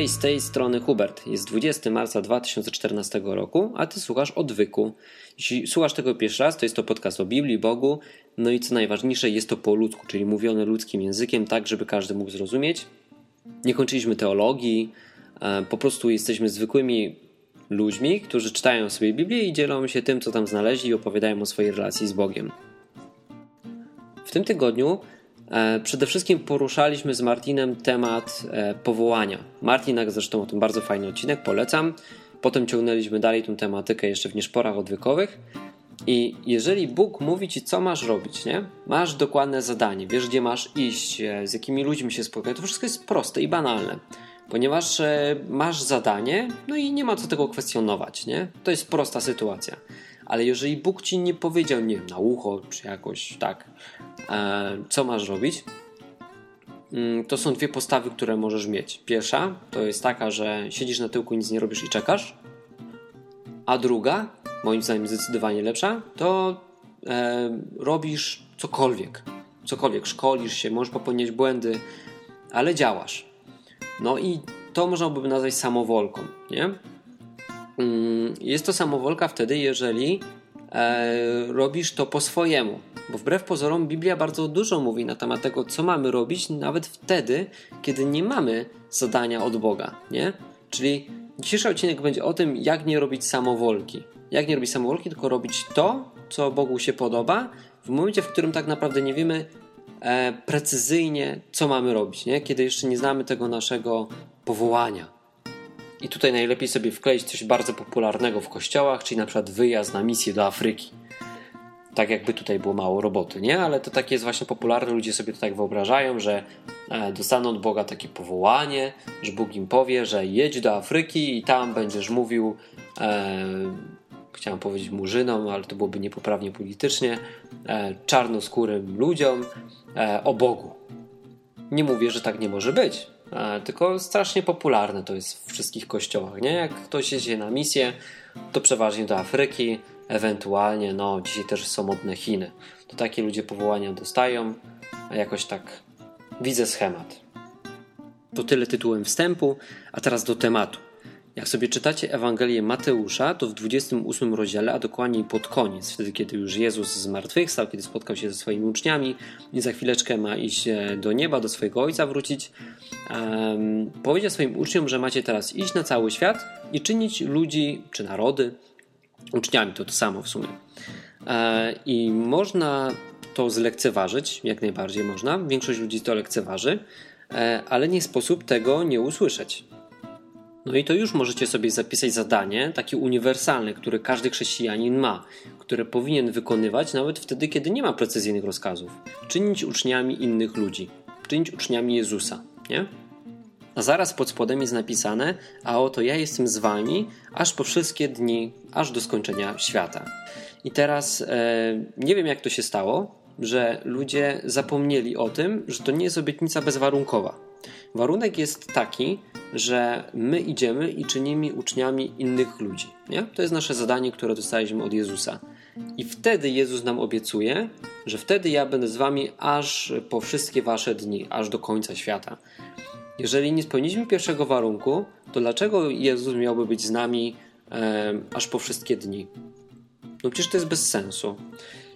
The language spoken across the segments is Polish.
Cześć, z tej strony Hubert. Jest 20 marca 2014 roku, a ty słuchasz odwyku. Jeśli słuchasz tego pierwszy raz, to jest to podcast o Biblii, Bogu, no i co najważniejsze, jest to po ludzku, czyli mówione ludzkim językiem, tak żeby każdy mógł zrozumieć. Nie kończyliśmy teologii, e, po prostu jesteśmy zwykłymi ludźmi, którzy czytają sobie Biblię i dzielą się tym, co tam znaleźli i opowiadają o swojej relacji z Bogiem. W tym tygodniu przede wszystkim poruszaliśmy z Martinem temat e, powołania. Martin zresztą o tym bardzo fajny odcinek, polecam. Potem ciągnęliśmy dalej tę tematykę jeszcze w nieszporach odwykowych. I jeżeli Bóg mówi ci, co masz robić, nie? Masz dokładne zadanie, wiesz, gdzie masz iść, e, z jakimi ludźmi się spotkać, to wszystko jest proste i banalne. Ponieważ masz zadanie, no i nie ma co tego kwestionować, nie? To jest prosta sytuacja ale jeżeli Bóg ci nie powiedział, nie wiem, na ucho, czy jakoś tak, e, co masz robić, mm, to są dwie postawy, które możesz mieć. Pierwsza to jest taka, że siedzisz na tyłku, nic nie robisz i czekasz, a druga, moim zdaniem zdecydowanie lepsza, to e, robisz cokolwiek. Cokolwiek, szkolisz się, możesz popełniać błędy, ale działasz. No i to można by nazwać samowolką, nie? Mm, jest to samowolka wtedy, jeżeli e, robisz to po swojemu. Bo wbrew pozorom Biblia bardzo dużo mówi na temat tego, co mamy robić, nawet wtedy, kiedy nie mamy zadania od Boga, nie? Czyli dzisiejszy odcinek będzie o tym, jak nie robić samowolki. Jak nie robić samowolki, tylko robić to, co Bogu się podoba, w momencie, w którym tak naprawdę nie wiemy e, precyzyjnie, co mamy robić, nie? Kiedy jeszcze nie znamy tego naszego powołania. I tutaj najlepiej sobie wkleić coś bardzo popularnego w kościołach, czyli na przykład wyjazd na misję do Afryki. Tak jakby tutaj było mało roboty, nie? Ale to takie jest właśnie popularne, ludzie sobie to tak wyobrażają, że e, dostaną od Boga takie powołanie, że Bóg im powie, że jedź do Afryki i tam będziesz mówił, e, chciałem powiedzieć murzynom, ale to byłoby niepoprawnie politycznie, e, czarnoskórym ludziom e, o Bogu. Nie mówię, że tak nie może być, tylko strasznie popularne to jest w wszystkich kościołach, nie? Jak ktoś jedzie na misję, to przeważnie do Afryki, ewentualnie, no dzisiaj też są modne Chiny. To takie ludzie powołania dostają, a jakoś tak widzę schemat. To tyle tytułem wstępu, a teraz do tematu. Jak sobie czytacie Ewangelię Mateusza, to w 28 rozdziale, a dokładniej pod koniec, wtedy kiedy już Jezus zmartwychwstał, kiedy spotkał się ze swoimi uczniami i za chwileczkę ma iść e, do nieba, do swojego Ojca wrócić, um, powiedział swoim uczniom, że macie teraz iść na cały świat i czynić ludzi czy narody uczniami, to to samo w sumie. E, I można to zlekceważyć, jak najbardziej można, większość ludzi to lekceważy, e, ale nie sposób tego nie usłyszeć. No i to już możecie sobie zapisać zadanie, takie uniwersalne, które każdy chrześcijanin ma, które powinien wykonywać nawet wtedy, kiedy nie ma precyzyjnych rozkazów. Czynić uczniami innych ludzi, czynić uczniami Jezusa, nie? A zaraz pod spodem jest napisane: A oto ja jestem z wami aż po wszystkie dni, aż do skończenia świata. I teraz e, nie wiem, jak to się stało, że ludzie zapomnieli o tym, że to nie jest obietnica bezwarunkowa. Warunek jest taki, że my idziemy i czynimy uczniami innych ludzi. Nie? To jest nasze zadanie, które dostaliśmy od Jezusa. I wtedy Jezus nam obiecuje, że wtedy ja będę z wami aż po wszystkie wasze dni, aż do końca świata. Jeżeli nie spełniliśmy pierwszego warunku, to dlaczego Jezus miałby być z nami e, aż po wszystkie dni? No przecież to jest bez sensu.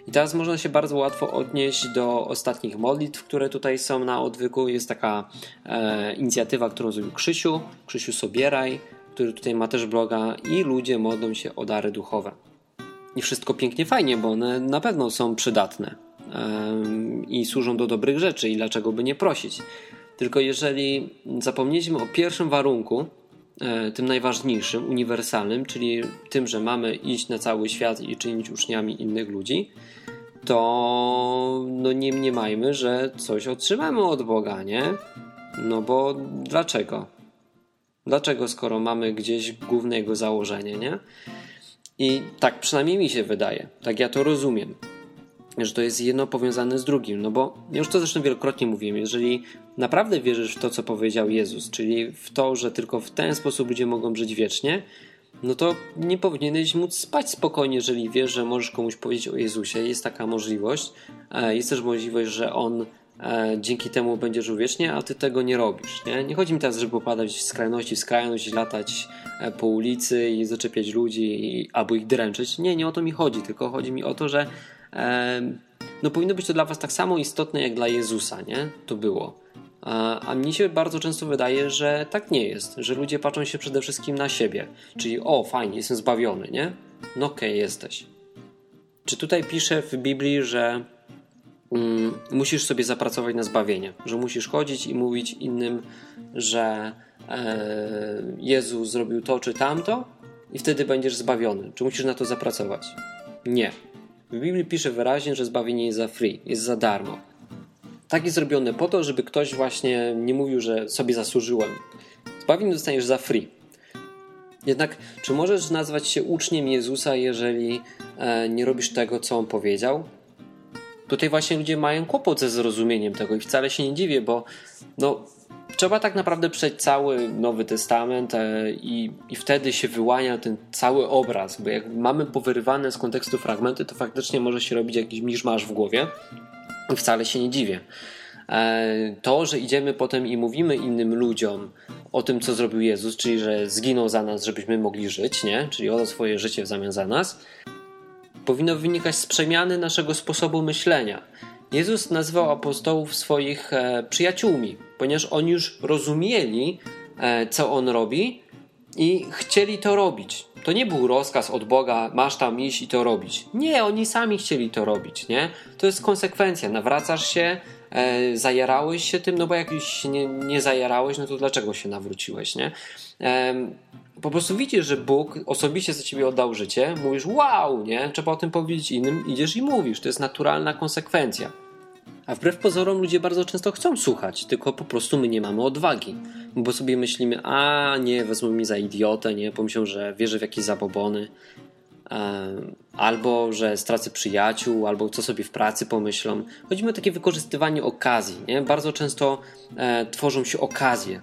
I teraz można się bardzo łatwo odnieść do ostatnich modlitw, które tutaj są na odwyku. Jest taka e, inicjatywa, którą zrobił Krzysiu, Krzysiu Sobieraj, który tutaj ma też bloga i ludzie modlą się o dary duchowe. I wszystko pięknie, fajnie, bo one na pewno są przydatne e, i służą do dobrych rzeczy i dlaczego by nie prosić. Tylko jeżeli zapomnieliśmy o pierwszym warunku, tym najważniejszym, uniwersalnym, czyli tym, że mamy iść na cały świat i czynić uczniami innych ludzi, to no nie mniemajmy, że coś otrzymamy od Boga, nie? No bo dlaczego? Dlaczego, skoro mamy gdzieś główne jego założenie, nie? I tak przynajmniej mi się wydaje, tak ja to rozumiem że to jest jedno powiązane z drugim. No bo już to zresztą wielokrotnie mówiłem, jeżeli naprawdę wierzysz w to, co powiedział Jezus, czyli w to, że tylko w ten sposób ludzie mogą żyć wiecznie, no to nie powinieneś móc spać spokojnie, jeżeli wiesz, że możesz komuś powiedzieć o Jezusie. Jest taka możliwość. E, jest też możliwość, że On e, dzięki temu będziesz żył wiecznie, a ty tego nie robisz. Nie, nie chodzi mi teraz, żeby popadać w skrajności w skrajność, latać e, po ulicy i zaczepiać ludzi i, albo ich dręczyć. Nie, nie o to mi chodzi, tylko chodzi mi o to, że e, no powinno być to dla was tak samo istotne jak dla Jezusa, nie? To było. A, a mnie się bardzo często wydaje, że tak nie jest, że ludzie patrzą się przede wszystkim na siebie. Czyli o, fajnie, jestem zbawiony, nie? No okej, okay, jesteś. Czy tutaj pisze w Biblii, że mm, musisz sobie zapracować na zbawienie, że musisz chodzić i mówić innym, że e, Jezus zrobił to czy tamto i wtedy będziesz zbawiony? Czy musisz na to zapracować? Nie. W Biblii pisze wyraźnie, że zbawienie jest za free, jest za darmo. Tak jest zrobione po to, żeby ktoś właśnie nie mówił, że sobie zasłużyłem. Zbawienie dostaniesz za free. Jednak, czy możesz nazwać się uczniem Jezusa, jeżeli e, nie robisz tego, co on powiedział? Tutaj właśnie ludzie mają kłopot ze zrozumieniem tego i wcale się nie dziwię, bo no, trzeba tak naprawdę przejść cały Nowy Testament e, i, i wtedy się wyłania ten cały obraz, bo jak mamy powyrywane z kontekstu fragmenty, to faktycznie może się robić jakiś miszmasz w głowie i wcale się nie dziwię. E, to, że idziemy potem i mówimy innym ludziom o tym, co zrobił Jezus, czyli że zginął za nas, żebyśmy mogli żyć, nie? czyli oddał swoje życie w zamian za nas, powinno wynikać z przemiany naszego sposobu myślenia. Jezus nazywał apostołów swoich e, przyjaciółmi, ponieważ oni już rozumieli, e, co on robi i chcieli to robić. To nie był rozkaz od Boga, masz tam iść i to robić. Nie, oni sami chcieli to robić, nie? To jest konsekwencja. Nawracasz się, e, zajarałeś się tym, no bo jak już nie, nie zajarałeś, no to dlaczego się nawróciłeś, nie? Po prostu widzisz, że Bóg osobiście za ciebie oddał życie, mówisz wow, nie? Trzeba o tym powiedzieć innym, idziesz i mówisz. To jest naturalna konsekwencja. A wbrew pozorom ludzie bardzo często chcą słuchać, tylko po prostu my nie mamy odwagi. Bo sobie myślimy, a nie, wezmą mnie za idiotę, nie, pomyślą, że wierzę w jakieś zabobony, albo że stracę przyjaciół, albo co sobie w pracy pomyślą. Chodzi mi o takie wykorzystywanie okazji. Nie? Bardzo często e, tworzą się okazje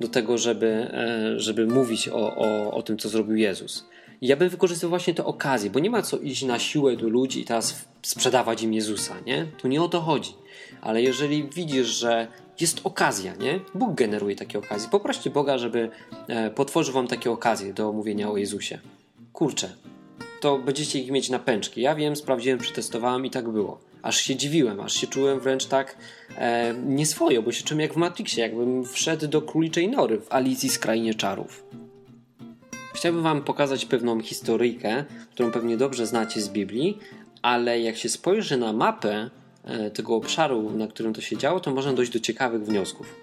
do tego, żeby, e, żeby mówić o, o, o tym, co zrobił Jezus. I ja bym wykorzystywał właśnie tę okazję, bo nie ma co iść na siłę do ludzi i teraz sprzedawać im Jezusa, nie? Tu nie o to chodzi. Ale jeżeli widzisz, że jest okazja, nie? Bóg generuje takie okazje. Poproście Boga, żeby e, potworzył wam takie okazje do mówienia o Jezusie. Kurczę, to będziecie ich mieć na pęczki. Ja wiem, sprawdziłem, przetestowałem i tak było. Aż się dziwiłem, aż się czułem wręcz tak e, nieswojo, bo się czułem jak w Matrixie, jakbym wszedł do króliczej nory w Alicji z Krainie Czarów. Chciałbym Wam pokazać pewną historyjkę, którą pewnie dobrze znacie z Biblii, ale jak się spojrzy na mapę e, tego obszaru, na którym to się działo, to można dojść do ciekawych wniosków.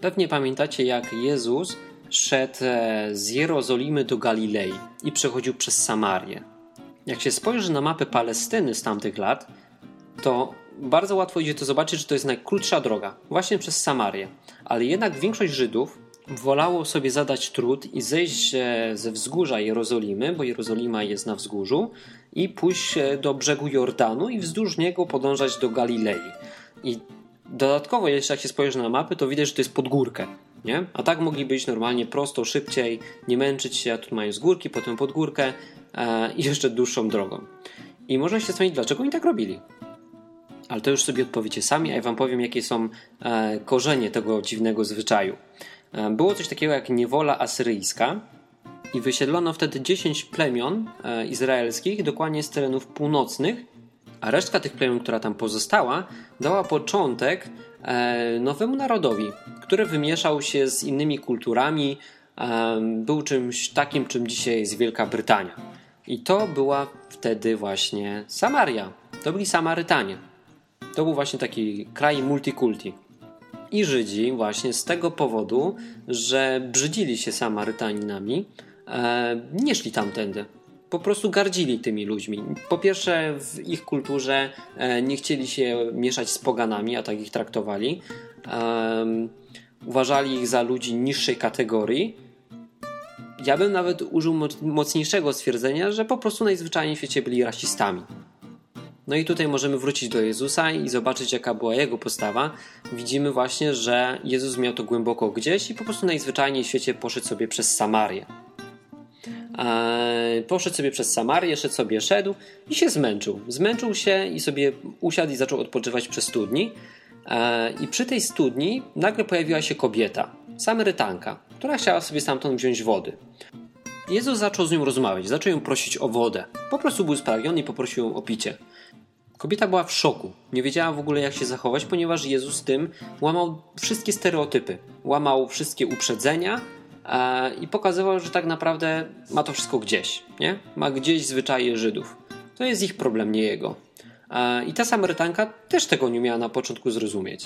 Pewnie pamiętacie, jak Jezus szedł e, z Jerozolimy do Galilei i przechodził przez Samarię. Jak się spojrzy na mapę Palestyny z tamtych lat, to bardzo łatwo idzie to zobaczyć, że to jest najkrótsza droga, właśnie przez Samarię. Ale jednak większość Żydów wolało sobie zadać trud i zejść e, ze wzgórza Jerozolimy, bo Jerozolima jest na wzgórzu, i pójść e, do brzegu Jordanu i wzdłuż niego podążać do Galilei. I dodatkowo, jeszcze jak się spojrzy na mapy, to widać, że to jest pod górkę. Nie? A tak mogli być normalnie prosto, szybciej, nie męczyć się, a tu mają z górki, potem pod górkę e, i jeszcze dłuższą drogą. I można się zastanowić, dlaczego oni tak robili. Ale to już sobie odpowiecie sami, a ja wam powiem, jakie są e, korzenie tego dziwnego zwyczaju. E, było coś takiego jak niewola asyryjska i wysiedlono wtedy 10 plemion e, izraelskich, dokładnie z terenów północnych, a resztka tych plemion, która tam pozostała, dała początek nowemu narodowi, który wymieszał się z innymi kulturami, był czymś takim, czym dzisiaj jest Wielka Brytania. I to była wtedy właśnie Samaria. To byli Samarytanie. To był właśnie taki kraj multikulti. I Żydzi właśnie z tego powodu, że brzydzili się Samarytaninami, e, nie szli tamtędy. Po prostu gardzili tymi ludźmi. Po pierwsze, w ich kulturze e, nie chcieli się mieszać z poganami, a tak ich traktowali. Uważali ich za ludzi niższej kategorii. Ja bym nawet użył mocniejszego stwierdzenia, że po prostu najzwyczajniej w świecie byli rasistami. No i tutaj możemy wrócić do Jezusa i zobaczyć, jaka była jego postawa. Widzimy właśnie, że Jezus miał to głęboko gdzieś i po prostu najzwyczajniej w świecie poszedł sobie przez Samarię. Poszedł sobie przez Samarię, szedł sobie, szedł i się zmęczył. Zmęczył się i sobie usiadł i zaczął odpoczywać przez studni. I przy tej studni nagle pojawiła się kobieta, Samarytanka, która chciała sobie stamtąd wziąć wody. Jezus zaczął z nią rozmawiać, zaczął ją prosić o wodę. Po prostu był spragniony i poprosił ją o picie. Kobieta była w szoku. Nie wiedziała w ogóle, jak się zachować, ponieważ Jezus tym łamał wszystkie stereotypy, łamał wszystkie uprzedzenia i pokazywał, że tak naprawdę ma to wszystko gdzieś. Nie? Ma gdzieś zwyczaje Żydów. To jest ich problem, nie jego. E, I ta Samarytanka też tego nie miała na początku zrozumieć.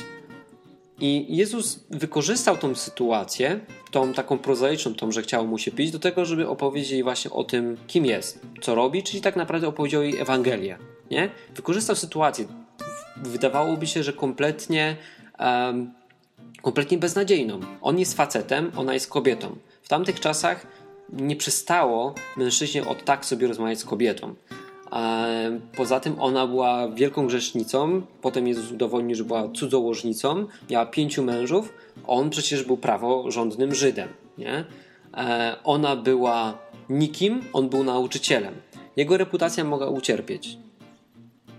I Jezus wykorzystał tą sytuację, tą taką prozaiczną, tą, że chciało mu się pić, do tego, żeby opowiedzieć jej właśnie o tym, kim jest, co robi, czyli tak naprawdę opowiedział jej Ewangelię. Nie? Wykorzystał sytuację. Wydawałoby się, że kompletnie, um, kompletnie beznadziejną. On jest facetem, ona jest kobietą. W tamtych czasach nie przystało mężczyźnie od tak sobie rozmawiać z kobietą. Poza tym ona była wielką grzesznicą, potem Jezus udowodnił, że była cudzołożnicą, miała pięciu mężów, on przecież był praworządnym Żydem. Nie? E, ona była nikim, on był nauczycielem. Jego reputacja mogła ucierpieć.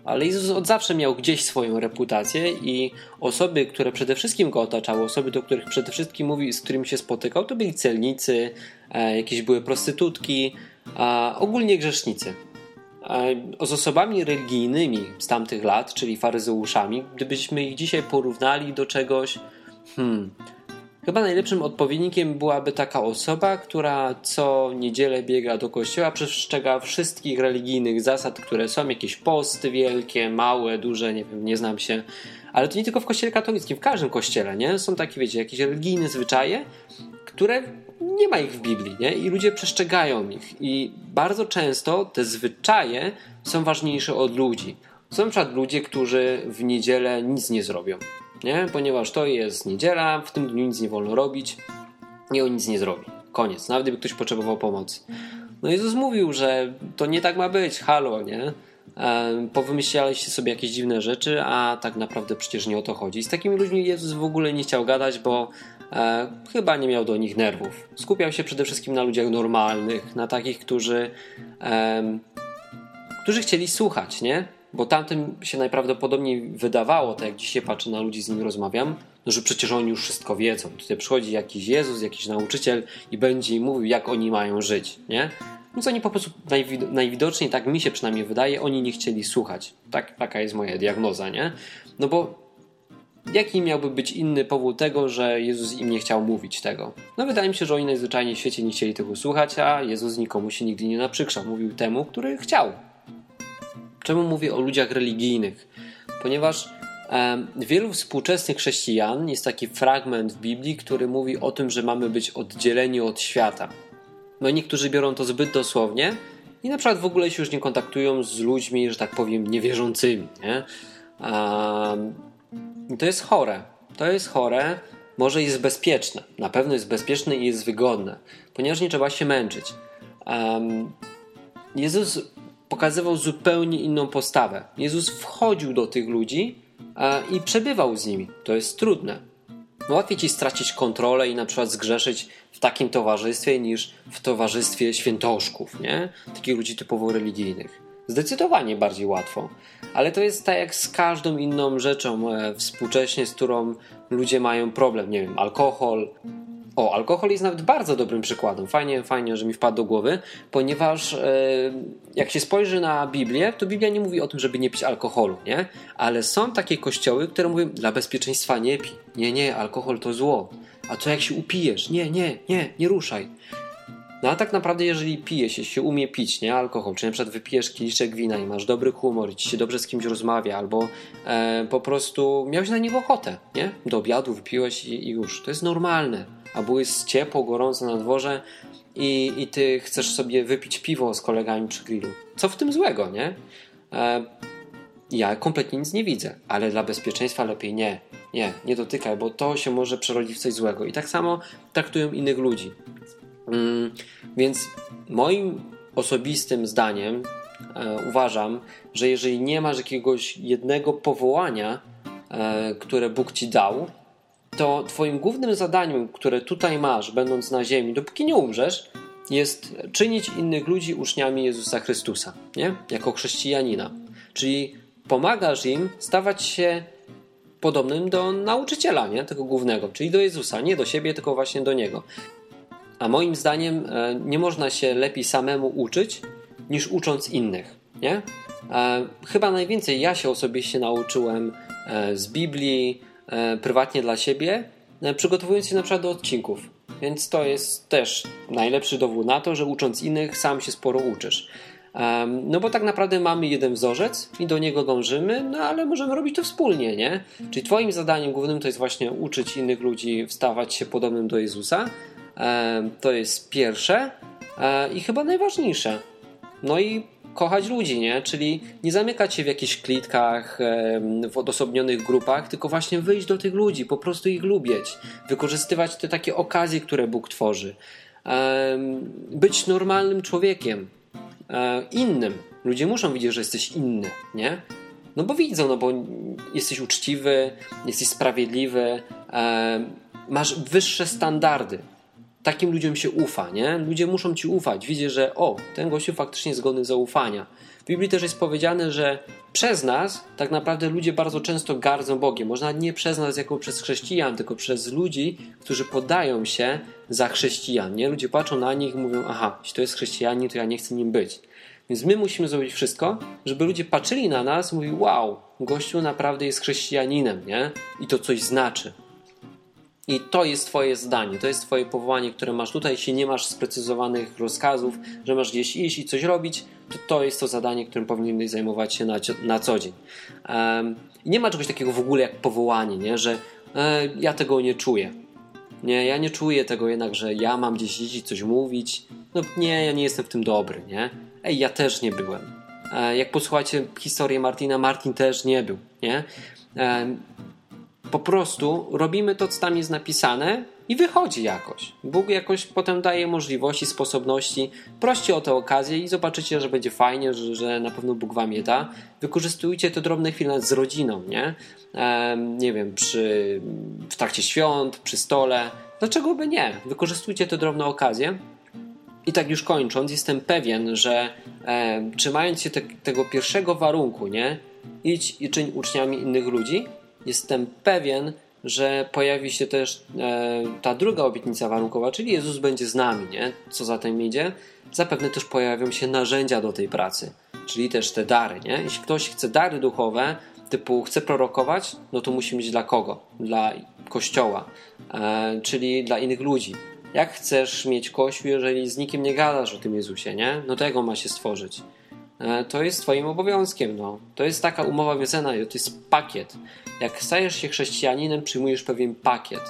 Ale Jezus od zawsze miał gdzieś swoją reputację i osoby, które przede wszystkim go otaczały, osoby, do których przede wszystkim mówi, z którymi się spotykał, to byli celnicy, e, jakieś były prostytutki, a ogólnie grzesznicy. Z osobami religijnymi z tamtych lat, czyli faryzeuszami, gdybyśmy ich dzisiaj porównali do czegoś, hmm, chyba najlepszym odpowiednikiem byłaby taka osoba, która co niedzielę biega do kościoła, przestrzega wszystkich religijnych zasad, które są, jakieś posty wielkie, małe, duże, nie wiem, nie znam się, ale to nie tylko w kościele katolickim, w każdym kościele, nie? Są takie, wiecie, jakieś religijne zwyczaje, które nie ma ich w Biblii, nie? I ludzie przestrzegają ich. I bardzo często te zwyczaje są ważniejsze od ludzi. Są na przykład ludzie, którzy w niedzielę nic nie zrobią, nie? Ponieważ to jest niedziela, w tym dniu nic nie wolno robić i on nic nie zrobi. Koniec. Nawet gdyby ktoś potrzebował pomocy. No Jezus mówił, że to nie tak ma być, halo, nie? powymyślaliście sobie jakieś dziwne rzeczy, a tak naprawdę przecież nie o to chodzi. Z takimi ludźmi Jezus w ogóle nie chciał gadać, bo e, chyba nie miał do nich nerwów. Skupiał się przede wszystkim na ludziach normalnych, na takich, którzy, e, którzy chcieli słuchać, nie? Bo tamtym się najprawdopodobniej wydawało, tak jak dzisiaj patrzę na ludzi, z nimi rozmawiam, no, że przecież oni już wszystko wiedzą. Tutaj przychodzi jakiś Jezus, jakiś nauczyciel i będzie im mówił, jak oni mają żyć, nie? Więc oni po prostu najwid najwidoczniej, tak mi się przynajmniej wydaje, oni nie chcieli słuchać. Tak, taka jest moja diagnoza, nie? No bo jaki miałby być inny powód tego, że Jezus im nie chciał mówić tego? No wydaje mi się, że oni najzwyczajniej w świecie nie chcieli tego słuchać, a Jezus nikomu się nigdy nie naprzykrzał. Mówił temu, który chciał. Czemu mówię o ludziach religijnych? Ponieważ wielu współczesnych chrześcijan jest taki fragment w Biblii, który mówi o tym, że mamy być oddzieleni od świata. No niektórzy biorą to zbyt dosłownie i na przykład w ogóle się już nie kontaktują z ludźmi, że tak powiem, niewierzącymi. Nie? To jest chore. To jest chore. Może jest bezpieczne. Na pewno jest bezpieczne i jest wygodne, ponieważ nie trzeba się męczyć. Jezus pokazywał zupełnie inną postawę. Jezus wchodził do tych ludzi i przebywał z nimi. To jest trudne. No łatwiej ci stracić kontrolę i na przykład zgrzeszyć w takim towarzystwie niż w towarzystwie świętoszków, nie? Takich ludzi typowo religijnych. Zdecydowanie bardziej łatwo. Ale to jest tak jak z każdą inną rzeczą e, współcześnie, z którą ludzie mają problem. Nie wiem, alkohol, o, alkohol jest nawet bardzo dobrym przykładem. Fajnie, fajnie, że mi wpadł do głowy, ponieważ e, jak się spojrzy na Biblię, to Biblia nie mówi o tym, żeby nie pić alkoholu, nie? Ale są takie kościoły, które mówią, dla bezpieczeństwa nie pij. Nie, nie, alkohol to zło. A co jak się upijesz? Nie, nie, nie, nie ruszaj. No a tak naprawdę, jeżeli pije się, się umie pić, nie, alkohol, czy na przykład wypijesz kieliszek wina i masz dobry humor i ci się dobrze z kimś rozmawia, albo e, po prostu miałeś na niego ochotę, nie? Do obiadu wypiłeś i, i już. To jest normalne albo jest ciepło, gorąco na dworze i, i ty chcesz sobie wypić piwo z kolegami przy grillu. Co w tym złego, nie? E, ja kompletnie nic nie widzę, ale dla bezpieczeństwa lepiej nie. Nie, nie dotykaj, bo to się może przerodzić w coś złego. I tak samo traktują innych ludzi. Mm, więc moim osobistym zdaniem e, uważam, że jeżeli nie masz jakiegoś jednego powołania, e, które Bóg ci dał, to Twoim głównym zadaniem, które tutaj masz, będąc na ziemi, dopóki nie umrzesz, jest czynić innych ludzi uczniami Jezusa Chrystusa, nie? Jako chrześcijanina. Czyli pomagasz im stawać się podobnym do nauczyciela, nie? tego głównego, czyli do Jezusa, nie do siebie, tylko właśnie do Niego. A moim zdaniem e, nie można się lepiej samemu uczyć, niż ucząc innych. Nie? E, chyba najwięcej ja się osobiście nauczyłem e, z Biblii, prywatnie dla siebie, przygotowując się na przykład do odcinków. Więc to jest też najlepszy dowód na to, że ucząc innych, sam się sporo uczysz. No bo tak naprawdę mamy jeden wzorzec i do niego dążymy, no ale możemy robić to wspólnie, nie? Czyli Twoim zadaniem głównym to jest właśnie uczyć innych ludzi wstawać się podobnym do Jezusa. To jest pierwsze e, i chyba najważniejsze. No i kochać ludzi, nie? Czyli nie zamykać się w jakichś klitkach, w odosobnionych grupach, tylko właśnie wyjść do tych ludzi, po prostu ich lubić, wykorzystywać te takie okazje, które Bóg tworzy. Być normalnym człowiekiem, e, innym. Ludzie muszą widzieć, że jesteś inny, nie? No bo widzą, no bo jesteś uczciwy, jesteś sprawiedliwy, masz wyższe standardy takim ludziom się ufa, nie? Ludzie muszą ci ufać. Widzę, że o, ten gościu faktycznie jest godny zaufania. W Biblii też jest powiedziane, że przez nas tak naprawdę ludzie bardzo często gardzą Bogiem. Można nie przez nas jako przez chrześcijan, tylko przez ludzi, którzy podają się za chrześcijan. Nie? Ludzie patrzą na nich i mówią, aha, jeśli to jest chrześcijanin, to ja nie chcę nim być. Więc my musimy zrobić wszystko, żeby ludzie patrzyli na nas i mówili, wow, gościu naprawdę jest chrześcijaninem, nie? I to coś znaczy. I to jest Twoje zdanie, to jest Twoje powołanie, które masz tutaj. Jeśli nie masz sprecyzowanych rozkazów, że masz gdzieś iść i coś robić, to to jest to zadanie, którym powinieneś zajmować się na, na co dzień. Um, nie ma czegoś takiego w ogóle jak powołanie, nie? że e, ja tego nie czuję. Nie, ja nie czuję tego jednak, że ja mam gdzieś iść coś mówić. No nie, ja nie jestem w tym dobry, nie? Ej, ja też nie byłem. E, jak posłuchacie historię Martina, Martin też nie był, nie? E, po prostu robimy to, co tam jest napisane i wychodzi jakoś. Bóg jakoś potem daje możliwości, sposobności. Proście o tę okazję i zobaczycie, że będzie fajnie, że, że na pewno Bóg wam je da. Wykorzystujcie te drobne chwile z rodziną, nie? Ehm, nie wiem, przy, w trakcie świąt, przy stole. Dlaczego by nie? Wykorzystujcie te drobne okazje. I tak już kończąc, jestem pewien, że e, trzymając się te, tego pierwszego warunku, nie? Idź i czyń uczniami innych ludzi, jestem pewien, że pojawi się też e, ta druga obietnica warunkowa, czyli Jezus będzie z nami, nie? Co za tym idzie? Zapewne też pojawią się narzędzia do tej pracy, czyli też te dary, nie? Jeśli ktoś chce dary duchowe, typu chce prorokować, no to musi mieć dla kogo? Dla Kościoła, e, czyli dla innych ludzi. Jak chcesz mieć Kościół, jeżeli z nikim nie gadasz o tym Jezusie, nie? No tego ma się stworzyć. E, to jest Twoim obowiązkiem. No. To jest taka umowa wiecena, to jest pakiet. Jak stajesz się chrześcijaninem, przyjmujesz pewien pakiet.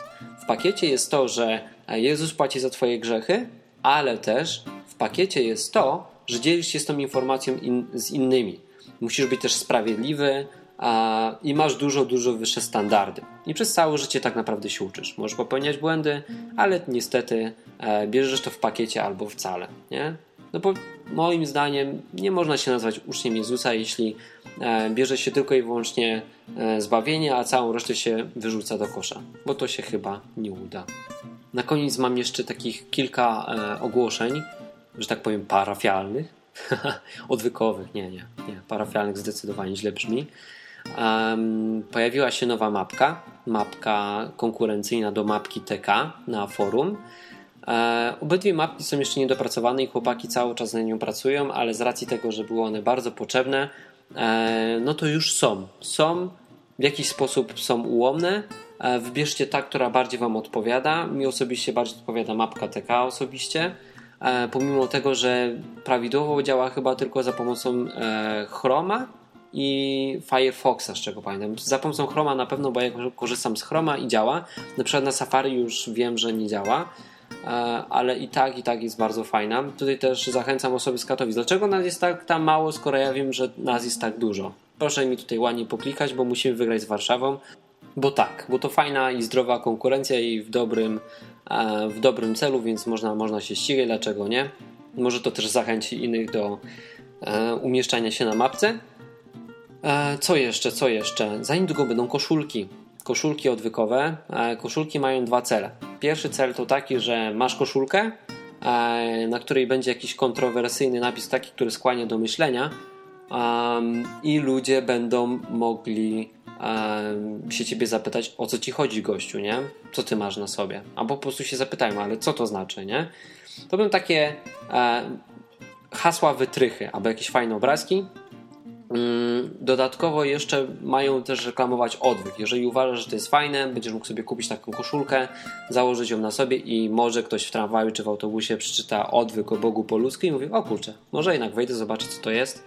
W pakiecie jest to, że Jezus płaci za Twoje grzechy, ale też w pakiecie jest to, że dzielisz się z tą informacją in, z innymi. Musisz być też sprawiedliwy a, i masz dużo, dużo wyższe standardy. I przez całe życie tak naprawdę się uczysz. Możesz popełniać błędy, ale niestety e, bierzesz to w pakiecie albo wcale. Nie? No bo moim zdaniem nie można się nazwać uczniem Jezusa, jeśli e, bierze się tylko i wyłącznie e, zbawienie, a całą resztę się wyrzuca do kosza, bo to się chyba nie uda. Na koniec mam jeszcze takich kilka e, ogłoszeń, że tak powiem parafialnych, odwykowych, nie, nie, nie, parafialnych zdecydowanie źle brzmi. Um, pojawiła się nowa mapka, mapka konkurencyjna do mapki TK na forum. E, obydwie mapki są jeszcze niedopracowane i chłopaki cały czas na nią pracują, ale z racji tego, że były one bardzo potrzebne, e, no to już są. Są, w jakiś sposób są ułomne. E, wybierzcie ta, która bardziej Wam odpowiada. Mi osobiście bardziej odpowiada mapka TK osobiście. Pomimo tego, że prawidłowo działa chyba tylko za pomocą Chroma i Firefoxa, z czego pamiętam. Za pomocą Chroma na pewno, bo ja korzystam z Chroma i działa. Na przykład na Safari już wiem, że nie działa. E, ale i tak, i tak jest bardzo fajna. Tutaj też zachęcam osoby z Katowic. Dlaczego nas jest tak tam mało, skoro ja wiem, że nas jest tak dużo? Proszę mi tutaj ładnie poklikać, bo musimy wygrać z Warszawą. Bo tak, bo to fajna i zdrowa konkurencja i w dobrym, e, w dobrym celu, więc można, można się ścigać, dlaczego nie? Może to też zachęci innych do e, umieszczania się na mapce. Co jeszcze, co jeszcze? Za niedługo będą koszulki koszulki odwykowe. E, koszulki mają dwa cele. Pierwszy cel to taki, że masz koszulkę, e, na której będzie jakiś kontrowersyjny napis, taki, który skłania do myślenia, i ludzie będą mogli się ciebie zapytać, o co ci chodzi, gościu, nie? Co ty masz na sobie? Albo po prostu się zapytają, ale co to znaczy, nie? To będą takie e, hasła wytrychy, albo jakieś fajne obrazki. Mm, dodatkowo jeszcze mają też reklamować odwyk. Jeżeli uważasz, że to jest fajne, będziesz mógł sobie kupić taką koszulkę, założyć ją na sobie i może ktoś w tramwaju czy w autobusie przeczyta odwyk o Bogu po ludzku i mówi, o kurczę, może jednak wejdę zobaczyć co to jest.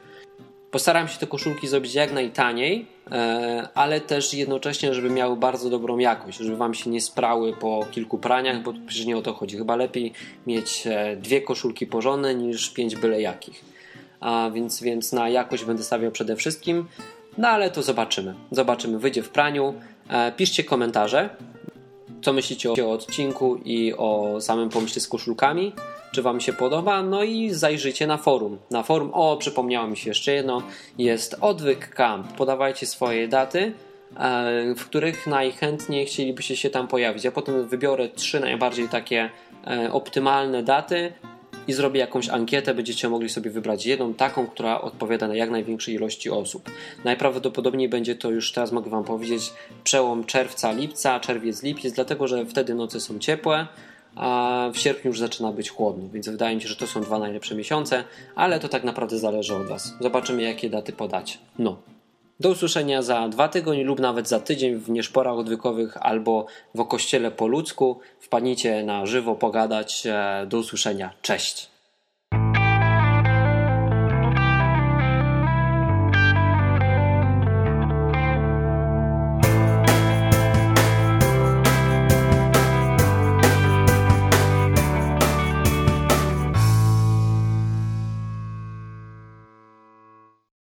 Postaram się te koszulki zrobić jak najtaniej, e, ale też jednocześnie, żeby miały bardzo dobrą jakość, żeby wam się nie sprały po kilku praniach, bo przecież nie o to chodzi. Chyba lepiej mieć e, dwie koszulki porządne niż pięć byle jakich. A więc, więc na jakość będę stawiał przede wszystkim. No ale to zobaczymy. Zobaczymy, wyjdzie w praniu. E, piszcie komentarze, co myślicie o odcinku i o samym pomyśle z koszulkami czy Wam się podoba. No i zajrzyjcie na forum. Na forum, o, przypomniało mi się jeszcze jedno, jest Odwyk Camp. Podawajcie swoje daty, e, w których najchętniej chcielibyście się tam pojawić. Ja potem wybiorę trzy najbardziej takie e, optymalne daty i zrobię jakąś ankietę. Będziecie mogli sobie wybrać jedną taką, która odpowiada na jak największej ilości osób. Najprawdopodobniej będzie to już teraz mogę Wam powiedzieć przełom czerwca, lipca, czerwiec, lipiec, dlatego że wtedy noce są ciepłe a w sierpniu już zaczyna być chłodno, więc wydaje mi się, że to są dwa najlepsze miesiące, ale to tak naprawdę zależy od Was. Zobaczymy, jakie daty podać. No. Do usłyszenia za dwa tygodnie lub nawet za tydzień w nieszporach odwykowych albo w kościele po ludzku. Wpadnijcie na żywo pogadać. E, do usłyszenia. Cześć.